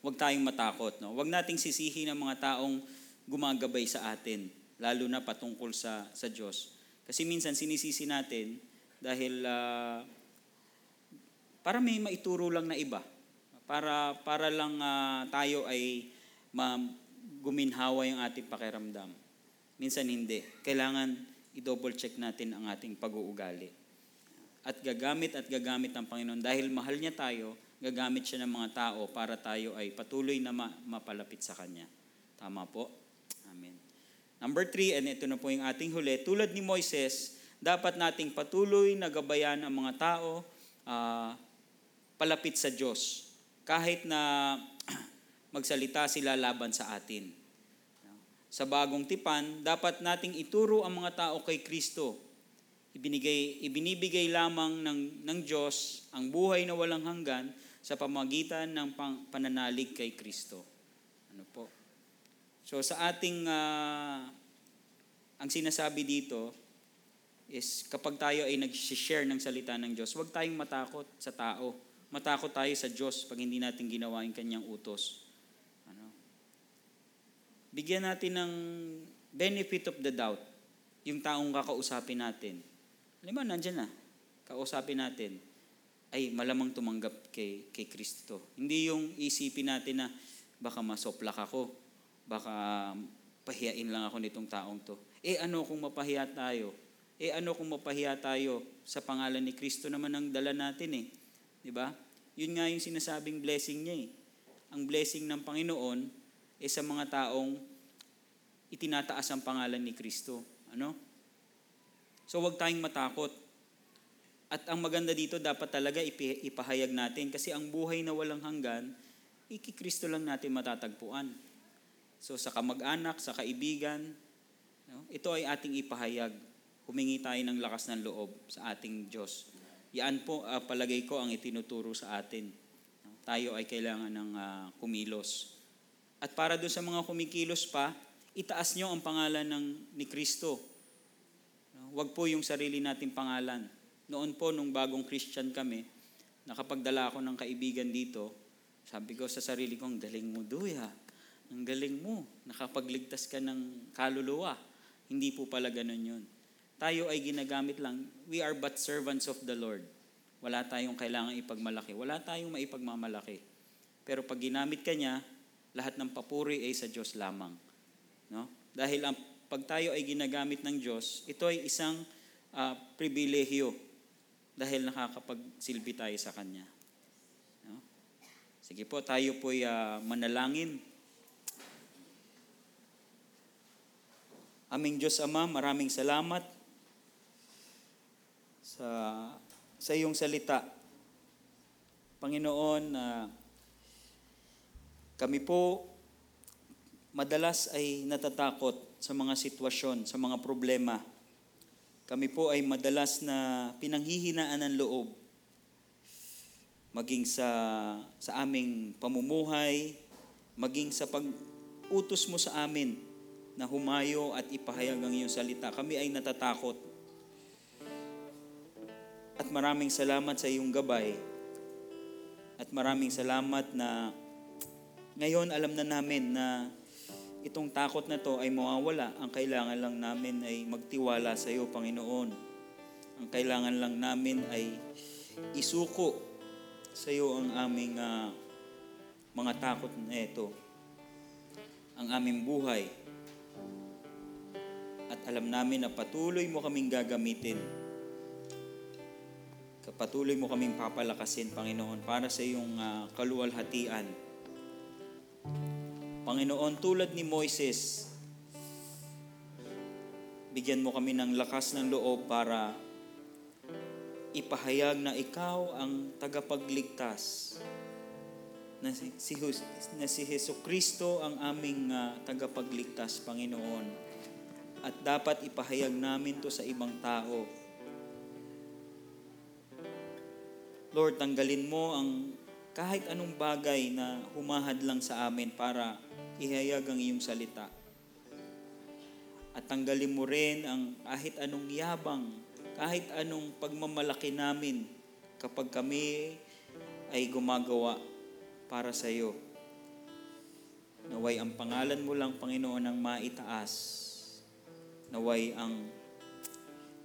huwag tayong matakot. No? Huwag nating sisihin ang mga taong gumagabay sa atin, lalo na patungkol sa, sa Diyos. Kasi minsan sinisisi natin dahil uh, para may maituro lang na iba. Para, para lang uh, tayo ay ma, guminhawa yung ating pakiramdam. Minsan hindi. Kailangan i-double check natin ang ating pag-uugali. At gagamit at gagamit ng Panginoon dahil mahal niya tayo, gagamit siya ng mga tao para tayo ay patuloy na ma- mapalapit sa Kanya. Tama po? Amen. Number three, and ito na po yung ating huli, tulad ni Moises, dapat nating patuloy na gabayan ang mga tao uh, palapit sa Diyos. Kahit na magsalita sila laban sa atin. Sa bagong tipan, dapat nating ituro ang mga tao kay Kristo. Ibinigay, ibinibigay lamang ng, ng Diyos ang buhay na walang hanggan sa pamagitan ng pang, pananalig kay Kristo. Ano po? So sa ating uh, ang sinasabi dito is kapag tayo ay nag-share ng salita ng Diyos, huwag tayong matakot sa tao. Matakot tayo sa Diyos pag hindi natin ginawa yung kanyang utos. Ano? Bigyan natin ng benefit of the doubt yung taong kakausapin natin. Mo, nandyan na. Kausapin natin ay malamang tumanggap kay, kay Kristo. Hindi yung isipin natin na baka masoplak ako, baka pahiyain lang ako nitong taong to. Eh ano kung mapahiya tayo? Eh ano kung mapahiya tayo sa pangalan ni Kristo naman ang dala natin eh. 'Di ba? Yun nga yung sinasabing blessing niya eh. Ang blessing ng Panginoon eh sa mga taong itinataas ang pangalan ni Kristo. Ano? So wag tayong matakot at ang maganda dito, dapat talaga ipahayag natin kasi ang buhay na walang hanggan, ikikristo lang natin matatagpuan. So sa kamag-anak, sa kaibigan, no, ito ay ating ipahayag. Humingi tayo ng lakas ng loob sa ating Diyos. Yan po, ah, palagay ko, ang itinuturo sa atin. Tayo ay kailangan ng ah, kumilos. At para doon sa mga kumikilos pa, itaas nyo ang pangalan ng ni Kristo. Huwag po yung sarili nating pangalan. Noon po, nung bagong Christian kami, nakapagdala ako ng kaibigan dito, sabi ko sa sarili ko, ang galing mo, Duya. Ang galing mo. Nakapagligtas ka ng kaluluwa. Hindi po pala ganun yun. Tayo ay ginagamit lang. We are but servants of the Lord. Wala tayong kailangan ipagmalaki. Wala tayong maipagmamalaki. Pero pag ginamit ka niya, lahat ng papuri ay sa Diyos lamang. No? Dahil ang pag tayo ay ginagamit ng Diyos, ito ay isang ah, pribilehyo dahil nakakapagsilbi tayo sa Kanya. No? Sige po, tayo po ay ah, manalangin. Aming Diyos Ama, maraming salamat sa sa iyong salita. Panginoon, na kami po madalas ay natatakot sa mga sitwasyon, sa mga problema. Kami po ay madalas na pinanghihinaan ng loob maging sa sa aming pamumuhay, maging sa pag-utos mo sa amin na humayo at ipahayag ang iyong salita. Kami ay natatakot. At maraming salamat sa iyong gabay. At maraming salamat na ngayon alam na namin na itong takot na to ay mawawala. Ang kailangan lang namin ay magtiwala sa iyo, Panginoon. Ang kailangan lang namin ay isuko sa iyo ang aming ah, mga takot na ito. Ang aming buhay. At alam namin na patuloy mo kaming gagamitin. Patuloy mo kaming papalakasin, Panginoon, para sa iyong ah, kaluwalhatian. Panginoon, tulad ni Moises, bigyan mo kami ng lakas ng loob para ipahayag na ikaw ang tagapagligtas. Na si, si, na si Heso Kristo ang aming ah, tagapagligtas, Panginoon. At dapat ipahayag namin to sa ibang tao. Lord, tanggalin mo ang kahit anong bagay na humahad lang sa amin para ihayag ang iyong salita. At tanggalin mo rin ang kahit anong yabang, kahit anong pagmamalaki namin kapag kami ay gumagawa para sa iyo. Naway ang pangalan mo lang, Panginoon, ang maitaas. Naway ang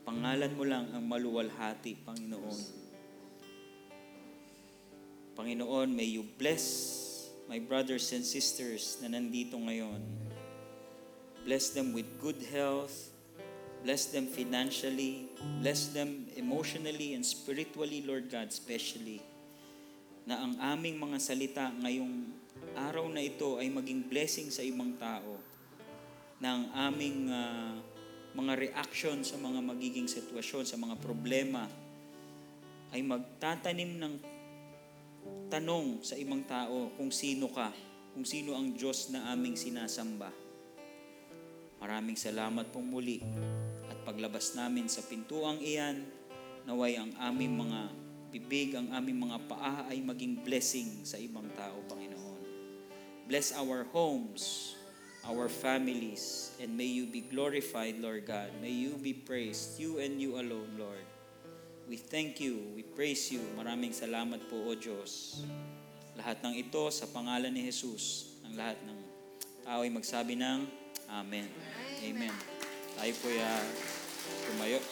pangalan mo lang ang maluwalhati, Panginoon. Panginoon, may you bless my brothers and sisters na nandito ngayon. Bless them with good health. Bless them financially. Bless them emotionally and spiritually, Lord God, especially. Na ang aming mga salita ngayong araw na ito ay maging blessing sa ibang tao. Na ang aming ah, mga reaction sa mga magiging sitwasyon, sa mga problema, ay magtatanim ng tanong sa ibang tao kung sino ka, kung sino ang Diyos na aming sinasamba. Maraming salamat pong muli at paglabas namin sa pintuang iyan, naway ang aming mga bibig, ang aming mga paa ay maging blessing sa ibang tao, Panginoon. Bless our homes, our families, and may you be glorified, Lord God. May you be praised, you and you alone, Lord. We thank you, we praise you. Maraming salamat po, O Diyos. Lahat ng ito sa pangalan ni Jesus. Ang lahat ng tao ay magsabi ng Amen. Amen. Tayo po ya tumayo.